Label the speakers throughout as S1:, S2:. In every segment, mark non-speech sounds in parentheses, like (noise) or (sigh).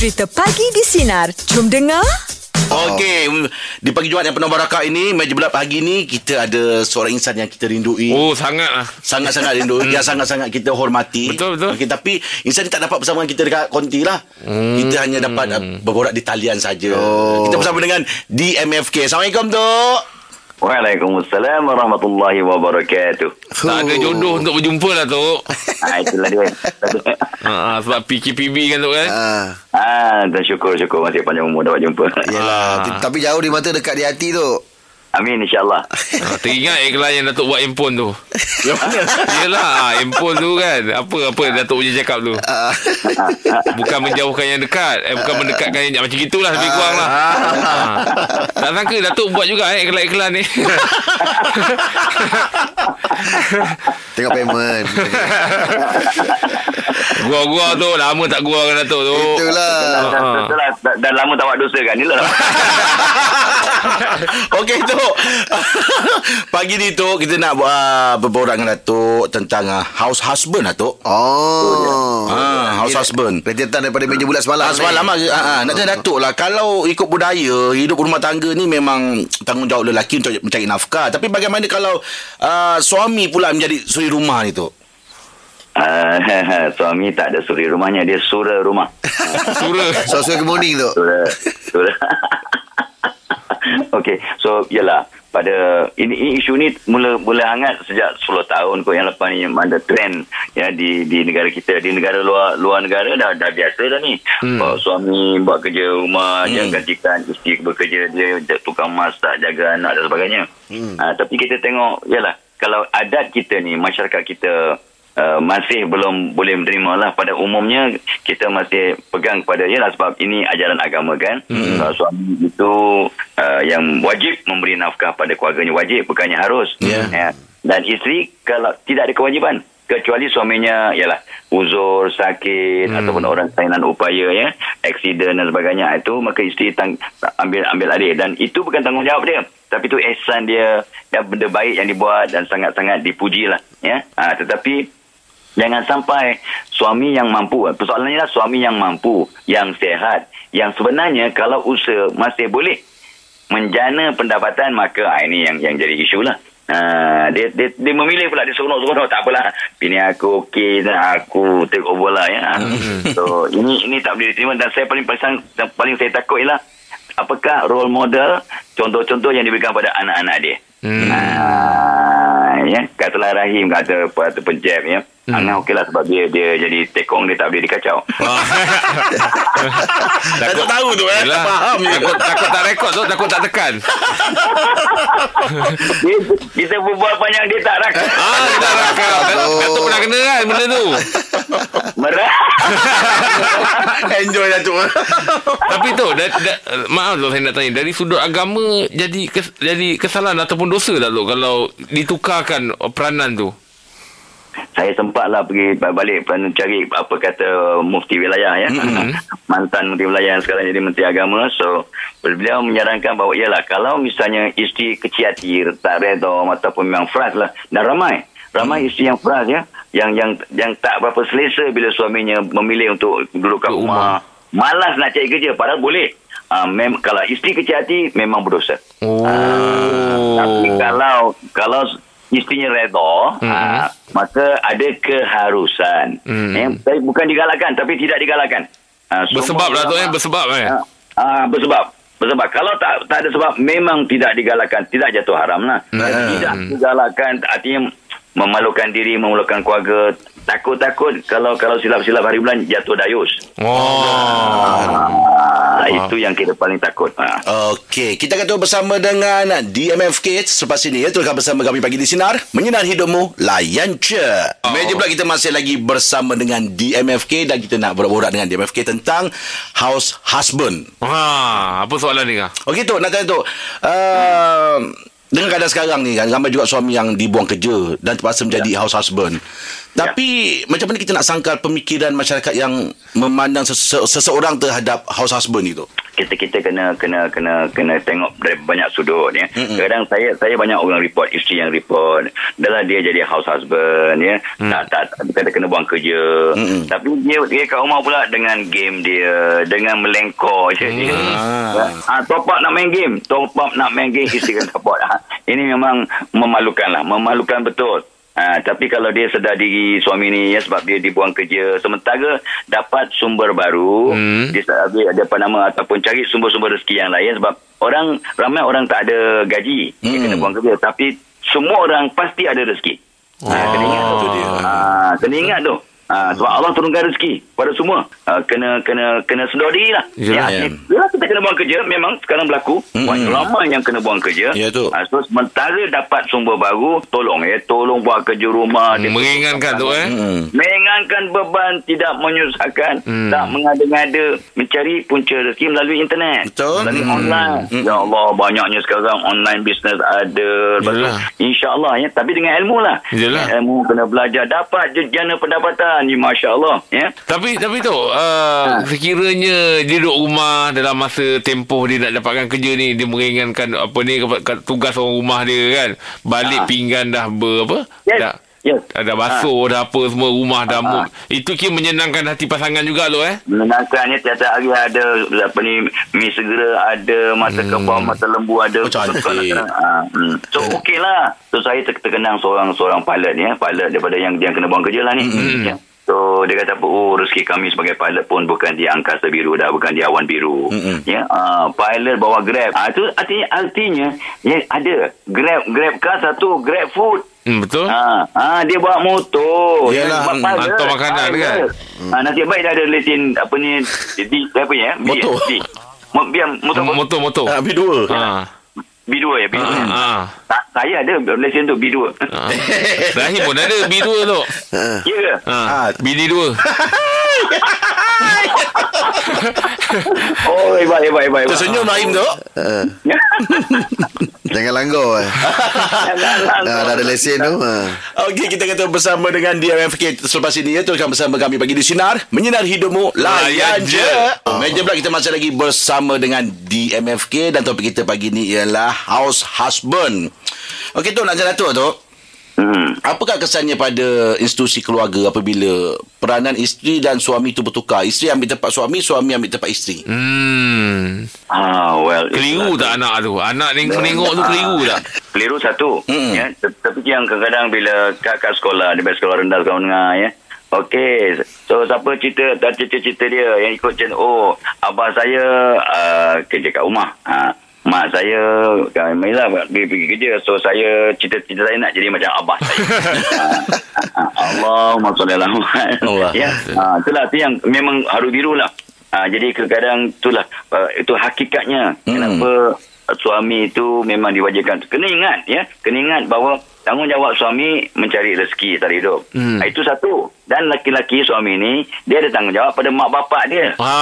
S1: Cerita Pagi di Sinar. Jom dengar.
S2: Okey, di pagi Jumaat yang penuh barakah ini, meja bulat pagi ni kita ada seorang insan yang kita rindui.
S3: Oh sangat lah
S2: Sangat-sangat (laughs) rindu Yang sangat-sangat kita hormati
S3: Betul, betul.
S2: okay, Tapi Insan ni tak dapat bersama kita Dekat konti lah hmm. Kita hanya dapat uh, Berborak di talian saja. oh. Kita bersama dengan DMFK Assalamualaikum Tok
S4: Waalaikumsalam warahmatullahi wabarakatuh.
S3: Tak ada jodoh untuk berjumpa lah tu (laughs)
S4: Ah itulah dia.
S3: ha, (laughs) Sebab PKPB kan tu kan
S5: Ah,
S4: ah dan syukur syukur masih panjang umur dapat jumpa.
S5: yelah.
S3: Ah.
S5: Tapi jauh di mata dekat di hati tu.
S4: Amin insyaallah.
S3: ha, Teringat iklan yang Datuk buat handphone tu
S2: Yang (laughs) mana
S3: Yelah ah, handphone tu kan Apa-apa Datuk punya cakap tu
S5: Ah, (laughs)
S3: Bukan menjauhkan yang dekat eh, Bukan mendekatkan yang Macam gitulah lebih kurang lah ha. Tak sangka Datuk buat juga eh, iklan-iklan ni (laughs)
S5: tengok payment.
S3: Gua-gua tu Lama tak gua dengan Datuk tu
S5: Itulah.
S3: Ah.
S4: Dah, dah lama tak buat dosa kan. Inilah. (laughs)
S2: Okey Tok (laughs) Pagi ni Tok Kita nak uh, berborak dengan Datuk Tentang uh, house husband lah Tok
S5: Oh.
S2: Ah, house husband.
S5: Rentetan daripada meja bulat semalam.
S2: Ah, semalam lah, ah, ah, nak tanya Datuk lah Kalau ikut budaya Hidup rumah tangga ni memang Tanggungjawab lelaki untuk mencari nafkah Tapi bagaimana kalau uh, Suami pula menjadi suri rumah ni Tok
S4: Ah, (laughs) suami tak ada suri rumahnya, dia sura rumah.
S3: Surah
S5: So, so good morning tu.
S4: Sura sura. (laughs) Okey, so yalah pada ini, ini isu ni mula mula hangat sejak 10 tahun kot yang lepas ni ada trend ya di di negara kita di negara luar luar negara dah dah biasa dah ni hmm. Bawa suami buat kerja rumah hmm. dia gantikan isteri bekerja dia dia tukang masak jaga anak dan sebagainya hmm. ha, tapi kita tengok yalah kalau adat kita ni masyarakat kita Uh, masih belum boleh menerima lah pada umumnya kita masih pegang kepada ialah sebab ini ajaran agama kan? Mm. uh, suami itu uh, yang wajib memberi nafkah pada keluarganya. Wajib bukannya harus.
S2: Yeah.
S4: ya. dan isteri kalau tidak ada kewajipan kecuali suaminya ialah uzur sakit hmm. ataupun orang sainan upaya ya aksiden dan sebagainya. Itu maka isteri tang, ambil ambil alih dan itu bukan tanggungjawab dia. Tapi itu ihsan dia. Dan benda baik yang dibuat dan sangat-sangat dipuji lah ya. Ha, tetapi Jangan sampai suami yang mampu. Persoalannya lah suami yang mampu, yang sehat, yang sebenarnya kalau usaha masih boleh menjana pendapatan maka ah, ini yang yang jadi isu lah. Uh, dia, dia, dia memilih pula dia seronok-seronok tak apalah bini aku okey aku take over lah ya. so ini ini tak boleh diterima dan saya paling paling, paling saya takut ialah apakah role model contoh-contoh yang diberikan pada anak-anak dia. Hmm. Uh, ya katalah Rahim kata kata penjab ya. Hmm. Angah okey lah sebab dia dia jadi tekong dia tak boleh dikacau. (laughs)
S2: Datuk (laughs) tahu tu eh.
S3: Yelah,
S2: Faham je
S3: takut, takut tak rekod tu Takut tak tekan. (laughs)
S4: Dia, kita berbual panjang dia tak rakam.
S3: Ah, dia tak rakam. Datuk Datuk pernah kena kan Benda tu.
S4: Merah.
S2: Enjoy Datuk
S3: Tapi tu da, da, Maaf tu saya nak tanya. Dari sudut agama Jadi kes, jadi kesalahan Ataupun dosa tak tu? Kalau ditukarkan Peranan tu
S4: saya sempatlah pergi balik cari apa kata mufti wilayah ya.
S3: Mm-hmm. (laughs)
S4: Mantan mufti wilayah yang sekarang jadi menteri agama. So beliau menyarankan bahawa ialah kalau misalnya isteri kecil hati tak redha ataupun memang frust lah dan ramai ramai isteri yang frust ya yang yang yang tak berapa selesa bila suaminya memilih untuk duduk kat rumah. Malas nak cari kerja padahal boleh. Uh, mem- kalau isteri kecil hati memang berdosa.
S3: Oh
S4: Tapi kalau kalau isterinya redha,
S3: Mhm.
S4: mm-hmm. maka ada keharusan.
S3: Mhm.
S4: Mm. Eh, tapi bukan digalakkan tapi tidak digalakkan. Uh,
S3: Bersebab lah tu eh Bersebab eh
S4: Ah, uh, bersebab. Bersebab kalau tak tak ada sebab memang tidak digalakkan, tidak jatuh haram lah.
S2: Hmm.
S4: Tidak digalakkan artinya memalukan diri, memalukan keluarga, takut-takut kalau kalau silap-silap hari bulan jatuh dayus.
S3: Oh
S4: Ah, itu yang kita paling takut. Ah.
S2: Okey, kita akan terus bersama dengan DMFK selepas ini ya. Teruskan bersama kami pagi di Sinar. Menyinar hidupmu, layan je. Oh. Meja pula kita masih lagi bersama dengan DMFK dan kita nak berborak dengan DMFK tentang house husband.
S3: ha, Apa soalan ni kah
S2: Okey tu, nak tanya tu. Uh, dengan keadaan sekarang ni kan ramai juga suami yang dibuang kerja dan terpaksa menjadi house husband. Tapi macam mana kita nak sangkal pemikiran masyarakat yang memandang sese- seseorang terhadap house husband itu?
S4: Kita kita kena kena kena kena tengok dari banyak sudut ya. Mm-hmm. Kadang saya saya banyak orang report isteri yang report adalah dia jadi house husband ya. Mm. Tak tak kena kena buang kerja. Mm-hmm. Tapi dia dia kat rumah pula dengan game dia, dengan melengkor je dia.
S2: Ah.
S4: Ha, top up nak main game, top up nak main game isteri kena support. Ha, ini memang memalukan lah, memalukan betul. Ha, tapi kalau dia sedar diri suami ni ya sebab dia dibuang kerja sementara dapat sumber baru
S3: Hmm.
S4: dia ambil ada apa nama ataupun cari sumber-sumber rezeki yang lain sebab orang ramai orang tak ada gaji dia
S2: Hmm.
S4: kena buang kerja tapi semua orang pasti ada rezeki. Ha, kena ingat tu.
S2: dia.
S4: Ha, kena ingat tu. Ha, sebab Allah turunkan rezeki pada semua. Ha, kena kena kena sedar diri lah. Ya,
S2: ya.
S4: ya, kita kena buang kerja. Memang sekarang berlaku.
S2: Mm-mm.
S4: Mm-hmm. Ramai yang kena buang kerja.
S2: Ya, tu.
S4: Ha, so, sementara dapat sumber baru, tolong ya. Tolong buat kerja rumah. Dia-
S3: Meringankan tu eh.
S2: Hmm.
S4: Meringankan beban, tidak menyusahkan,
S3: Hmm.
S4: tak mengada-ngada, mencari punca rezeki melalui internet.
S2: Betul.
S4: Melalui
S2: Hmm.
S4: online.
S2: Hmm.
S4: Ya Allah, banyaknya sekarang online business ada.
S3: Yelah.
S4: InsyaAllah ya. Tapi dengan ilmu lah. Dengan Ilmu kena belajar. Dapat jana pendapatan. Ya, Masya Allah. Ya.
S3: Tapi tapi tu uh, sekiranya dia duduk rumah dalam masa tempoh dia nak dapatkan kerja ni dia meringankan apa ni tugas orang rumah dia kan. Balik
S4: Ah.
S3: pinggan dah ber apa?
S4: Yes.
S3: Dah
S4: Yes.
S3: ada basuh dah apa semua rumah dah
S4: Ah.
S3: mood. Itu kira menyenangkan hati pasangan juga tu eh.
S4: Menyenangkan ya tiap-tiap hari ada apa ni mi segera ada mata hmm. kebau mata lembu ada
S2: Oh, cantik.
S4: ha, hmm. so okey lah so saya ter- terkenang seorang seorang pilot ya pilot daripada yang yang kena buang kerja lah ni
S2: Hmm.
S4: ya. So dia kata apa oh rezeki kami sebagai pilot pun bukan di angkasa biru dah bukan di awan biru
S2: Mm-mm.
S4: ya uh, pilot bawa grab ah itu artinya artinya ya ada grab grab car satu grab food
S3: Hmm, betul?
S4: Ha, ha dia bawa motor.
S2: Yalah,
S4: Dia
S3: hantar makanan
S4: pilot.
S3: kan?
S4: Ha, nasib baik dia ada lesen apa ni di apa ya?
S2: Motor.
S4: Biar motor motor
S3: motor.
S2: Ah, B2.
S3: Ha.
S4: B2 ya, B2.
S3: Ha. ha.
S4: Tak, saya ada lesen tu B2.
S3: ha. Rahim pun ada B2 tu.
S4: Ya ke?
S3: Ha.
S2: Ah.
S3: Bini dua. (laughs) (laughs)
S4: Oh, hebat hebat hebat.
S2: Tersenyum Rahim tu.
S5: Uh, (laughs) jangan langgar eh. (laughs) Dah, dah ada lesen tu. Ha.
S2: Okey, kita kata bersama dengan DMFK selepas ini ya. Teruskan bersama kami pagi di Sinar. Menyinar hidupmu. Layan je.
S3: je.
S2: Meja pula kita masih lagi bersama dengan DMFK. Dan topik kita pagi ni ialah House Husband. Okey, tu nak jalan tu tu.
S4: Hmm.
S2: Apakah kesannya pada institusi keluarga apabila peranan isteri dan suami itu bertukar? Isteri ambil tempat suami, suami ambil tempat isteri.
S3: Hmm.
S4: Ah, well.
S3: Keliru tak anak tu? Anak ni menengok tu keliru tak?
S4: Keliru satu.
S2: Mm-mm.
S4: Ya, tapi yang kadang-kadang bila kakak sekolah, dia sekolah rendah sekolah menengah ya. Okey, so siapa cerita dan cerita-cerita dia yang ikut cerita, oh, abah saya uh, kerja kat rumah. Ha, mak saya kan Mila pergi, pergi kerja. So saya cita-cita saya nak jadi macam abah saya. (laughs) ha, Allahumma salli ala Muhammad.
S2: Allah.
S4: Ya, ha, itulah tu yang memang haru biru lah. Ha, jadi kadang-kadang itulah uh, itu hakikatnya.
S2: Hmm.
S4: Kenapa suami itu memang diwajibkan. Kena ingat ya, kena ingat bahawa tanggungjawab suami mencari rezeki cari hidup.
S3: Hmm.
S4: Hmm. Itu satu. Dan laki-laki suami ni dia ada tanggungjawab pada mak bapak dia.
S3: Ha.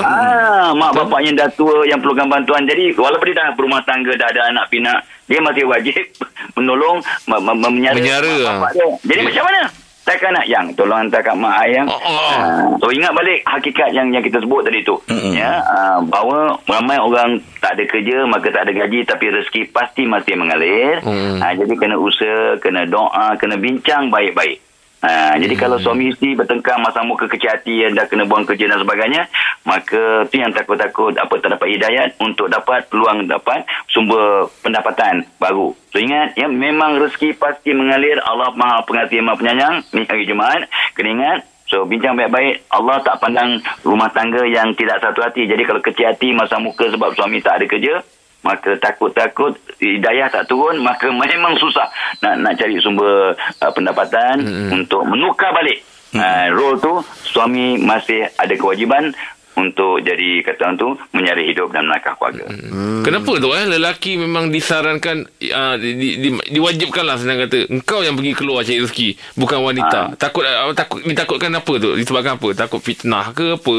S4: Ah, mak bapak yang dah tua yang perlukan bantuan. Jadi walaupun dia dah berumah tangga, dah ada anak pinak, dia masih wajib (laughs) menolong me- me- me- menyara,
S3: Menyara.
S4: mak bapak dia. Jadi
S3: Dia-
S4: macam mana? Takkan nak yang tolong hantar kat mak ayang.
S3: Oh, oh.
S4: Ah, so ingat balik hakikat yang yang kita sebut tadi tu.
S2: Mm-mm.
S4: Ya, ah, bahawa ramai orang tak ada kerja maka tak ada gaji tapi rezeki pasti masih mengalir.
S3: Mm.
S4: Ah, jadi kena usaha, kena doa, kena bincang baik-baik. Ha, jadi kalau suami isteri bertengkar masa muka kecil hati yang dah kena buang kerja dan sebagainya, maka tu yang takut-takut apa tak dapat hidayat untuk dapat peluang dapat sumber pendapatan baru. So ingat, ya memang rezeki pasti mengalir. Allah Maha Pengasih Maha Penyayang. Ni hari Jumaat. Kena ingat, So bincang baik-baik Allah tak pandang rumah tangga yang tidak satu hati Jadi kalau kecil hati masa muka sebab suami tak ada kerja Maka takut-takut hidayah tak turun Maka (laughs) memang susah nak nak cari sumber uh, pendapatan mm-hmm. Untuk menukar balik mm-hmm. uh, Role tu suami masih ada kewajiban untuk jadi kata orang tu menyari hidup dan menakah keluarga.
S3: Hmm. Kenapa tu eh lelaki memang disarankan uh, di, di, di, diwajibkan lah senang kata engkau yang pergi keluar cari rezeki bukan wanita.
S4: Ha.
S3: Takut uh, takut ditakutkan apa tu? Disebabkan apa? Takut fitnah ke apa?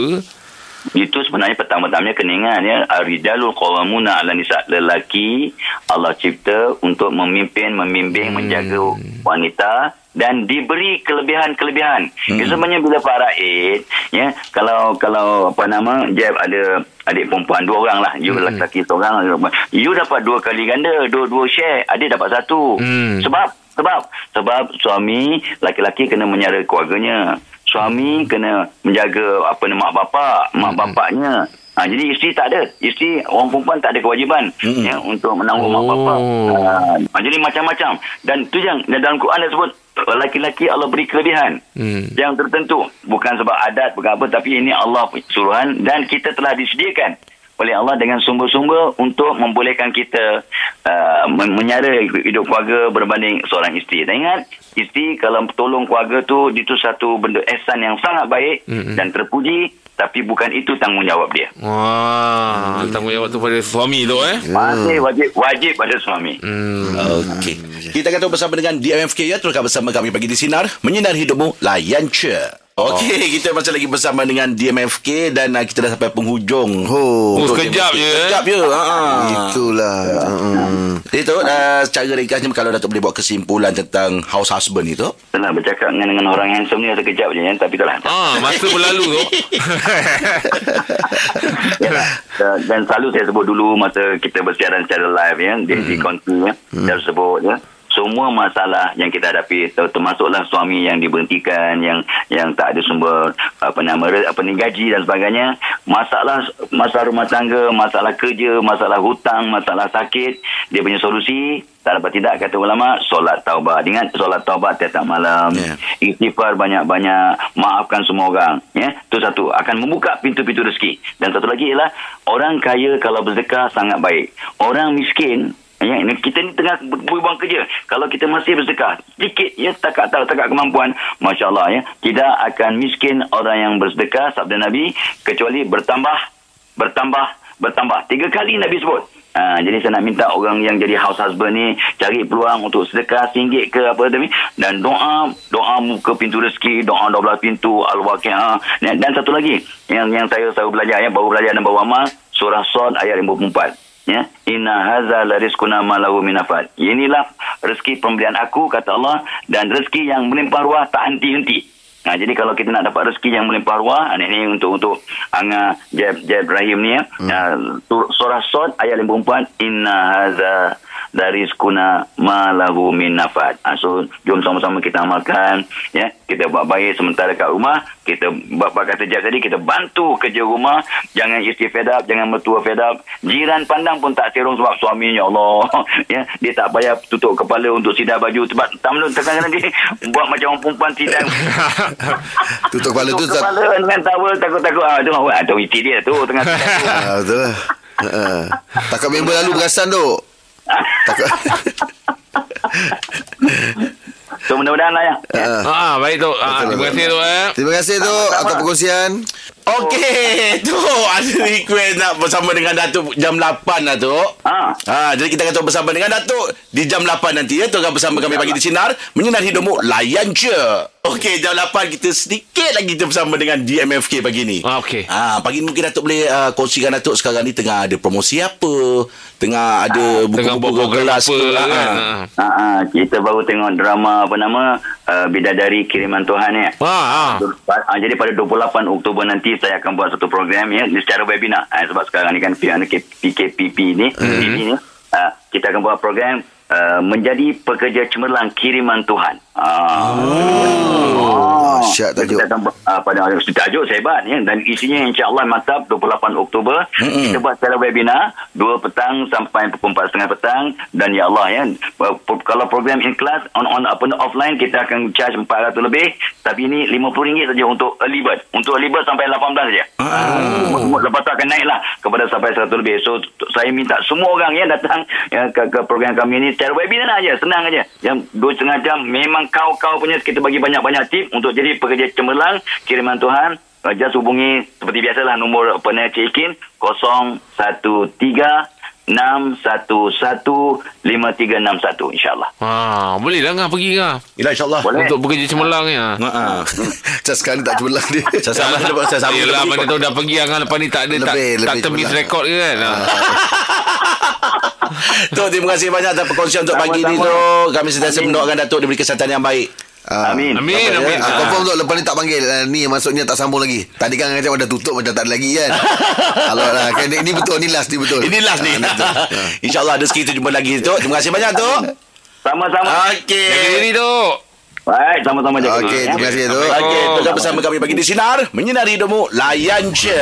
S4: Itu sebenarnya pertama-tamanya kena ingat ya Ar-rijalul qawamuna ala nisa Lelaki Allah cipta untuk memimpin, membimbing,
S3: Hmm.
S4: menjaga wanita dan diberi kelebihan-kelebihan. Hmm. Itu sebenarnya bila Pak Raid, ya, kalau kalau apa nama, Jeb ada adik perempuan dua orang lah. You hmm. lelaki seorang, you dapat dua kali ganda, dua-dua share, adik dapat satu. Hmm. Sebab sebab sebab suami laki-laki kena menyara keluarganya. Suami kena menjaga apa nama mak bapak, mak hmm. bapaknya. Ha, jadi isteri tak ada. Isteri orang perempuan tak ada kewajipan hmm. ya, untuk menanggung oh. mak bapak. Ha, jadi macam-macam. Dan tu yang dalam Quran dia sebut laki-laki Allah beri kelebihan hmm. yang tertentu. Bukan sebab adat, bukan apa. Tapi ini Allah suruhan dan kita telah disediakan oleh Allah dengan sumber-sumber untuk membolehkan kita uh, menyara hidup keluarga berbanding seorang isteri. Dan ingat, isteri kalau tolong keluarga tu, itu satu benda ehsan yang sangat baik mm-hmm. dan terpuji tapi bukan itu tanggungjawab dia.
S3: Wah, hmm. tanggungjawab tu pada suami tu eh.
S4: Masih wajib wajib pada suami.
S2: Hmm. Okey. Kita akan bersama dengan DMFK ya, teruskan bersama kami pagi di sinar menyinari hidupmu layan ce. Okey, oh. kita masih lagi bersama dengan DMFK dan uh, kita dah sampai penghujung.
S3: Oh, oh sekejap je.
S2: Sekejap je. Ha.
S5: Itulah. Hmm.
S2: Itu uh, secara ringkasnya kalau Datuk boleh buat kesimpulan tentang house husband itu.
S4: Senang bercakap dengan, dengan orang handsome ni sekejap je ya, tapi taklah.
S3: Ah, masa berlalu tu.
S4: dan, (laughs) (laughs) dan selalu saya sebut dulu masa kita bersiaran secara live ya, di, hmm. di konti ya, hmm. saya sebut ya semua masalah yang kita hadapi termasuklah suami yang diberhentikan yang yang tak ada sumber apa nama apa ni gaji dan sebagainya. Masalah masalah rumah tangga masalah kerja masalah hutang masalah sakit dia punya solusi tak dapat tidak kata ulama solat taubat. Ingat solat taubat tiap malam. Yeah. istighfar banyak-banyak maafkan semua orang ya. Itu satu. Akan membuka pintu-pintu rezeki. Dan satu lagi ialah orang kaya kalau berzekah sangat baik. Orang miskin Ya, ini kita ni tengah berbuang kerja. Kalau kita masih bersedekah sedikit ya takat takat kemampuan, masya-Allah ya, tidak akan miskin orang yang bersedekah sabda Nabi kecuali bertambah bertambah bertambah. Tiga kali Nabi sebut. Ha, jadi saya nak minta orang yang jadi house husband ni cari peluang untuk sedekah singgit ke apa tadi dan doa doa muka pintu rezeki doa 12 pintu al-waqiah dan, dan satu lagi yang yang saya selalu belajar ya baru belajar dan baru amal surah Sad ayat 54 ya inna hadza la rizquna ma lahu minafat inilah rezeki pemberian aku kata Allah dan rezeki yang melimpah ruah tak henti-henti Nah, jadi kalau kita nak dapat rezeki yang melimpah ruah, ini untuk untuk anga Jeb Jeb Ibrahim ni ya. Hmm. Uh, surah Sad ayat 54 inna hadza dari skuna malahu min nafat. Ha, so, jom sama-sama kita amalkan. Ya, kita buat baik sementara kat rumah. Kita buat kata jap tadi, kita bantu kerja rumah. Jangan isteri fed up, jangan mertua fed up. Jiran pandang pun tak serong sebab suaminya Allah. (laughs) ya, dia tak payah tutup kepala untuk sidar baju. Sebab tamlun terkadang dia buat macam orang perempuan sidar. (laughs)
S5: tutup kepala
S4: tutup
S5: tu.
S4: Tutup kepala dengan towel takut-takut. Ah, tu, ah, tu iti dia tu tengah sidar tu. (laughs)
S5: Ah, betul lah. Uh, takut member lalu berasan tu. Takut.
S4: So mudah-mudahan lah ya.
S3: Uh, ah, baik tu. Ah, terima kasih tu eh.
S5: Terima kasih tu atas perkongsian.
S2: Okey, (laughs) tu ada request nak bersama dengan Datuk jam 8 lah tu. Ha. ha. jadi kita akan bersama dengan Datuk di jam 8 nanti ya. Tu akan bersama kami pagi di sinar menyinar hidupmu layan je. Okey, jam 8 kita sedikit lagi kita bersama dengan DMFK pagi ni.
S3: Ah, okey.
S2: Ha, pagi ni mungkin Datuk boleh uh, kongsikan Datuk sekarang ni tengah ada promosi apa? Tengah ada buku-buku kelas
S3: apa kan? Ha.
S4: Ha, ha. kita baru tengok drama apa nama uh, Bidadari Kiriman Tuhan ya. Ha, ha. ha. jadi pada 28 Oktober nanti saya akan buat satu program ya secara webinar ha, sebab sekarang ni kan PKPP ni mm-hmm. ini uh, kita akan buat program uh, menjadi pekerja cemerlang kiriman Tuhan. Ah.
S5: Oh. Syak tajuk.
S4: Kita akan uh, pada tajuk sehebat ya dan isinya insya-Allah mantap 28 Oktober mm-hmm. kita buat secara webinar 2 petang sampai pukul 4.30 petang dan ya Allah ya kalau program in class on on apa offline kita akan charge 400 lebih tapi ini RM50 saja untuk early bird untuk early bird sampai 18 saja. Ah. Uh, lepas tu akan naiklah kepada sampai 100 lebih. So saya minta semua orang ya datang ya, ke, ke program kami ini secara webinar aja senang aja. Yang 2.5 jam memang kau-kau punya kita bagi banyak-banyak tip untuk jadi pekerja cemerlang kiriman Tuhan uh, just hubungi seperti biasalah nombor penanya check-in 013 611-5361 InsyaAllah
S3: ha, Boleh lah ngah pergi ngah
S2: Yelah insyaAllah
S3: boleh. Untuk bekerja cemerlang ya.
S2: Ha. (laughs)
S5: Macam sekarang tak cemerlang dia
S2: Saya sama Saya sama
S3: Yelah mana tahu dah pergi Ngah lepas ni tak ada lebih, Tak, lebih tak temis rekod ke kan (laughs) ha. (laughs) (laughs)
S2: Tok terima kasih banyak atas perkongsian untuk pagi ni tu. Kami sentiasa mendoakan Datuk diberi kesihatan yang baik.
S5: Ah.
S4: Amin.
S3: Amin, amin.
S5: ah, confirm tu lepas ni tak panggil uh, Ni maksudnya tak sambung lagi Tadi kan macam dah tutup Macam tak ada lagi kan (laughs) Kalau lah kan, Ni betul Ni last ni betul
S2: Ini last ni.
S5: Ah. (laughs)
S2: InsyaAllah rezeki kita jumpa lagi tu. Terima kasih banyak tu.
S4: Sama-sama.
S2: Okey.
S3: Jaga diri tu.
S4: Baik, sama-sama jaga.
S5: Okey,
S4: ya.
S5: terima kasih tu.
S2: Okey, tetap bersama kami pagi di Sinar. Menyinari hidupmu. Layan je.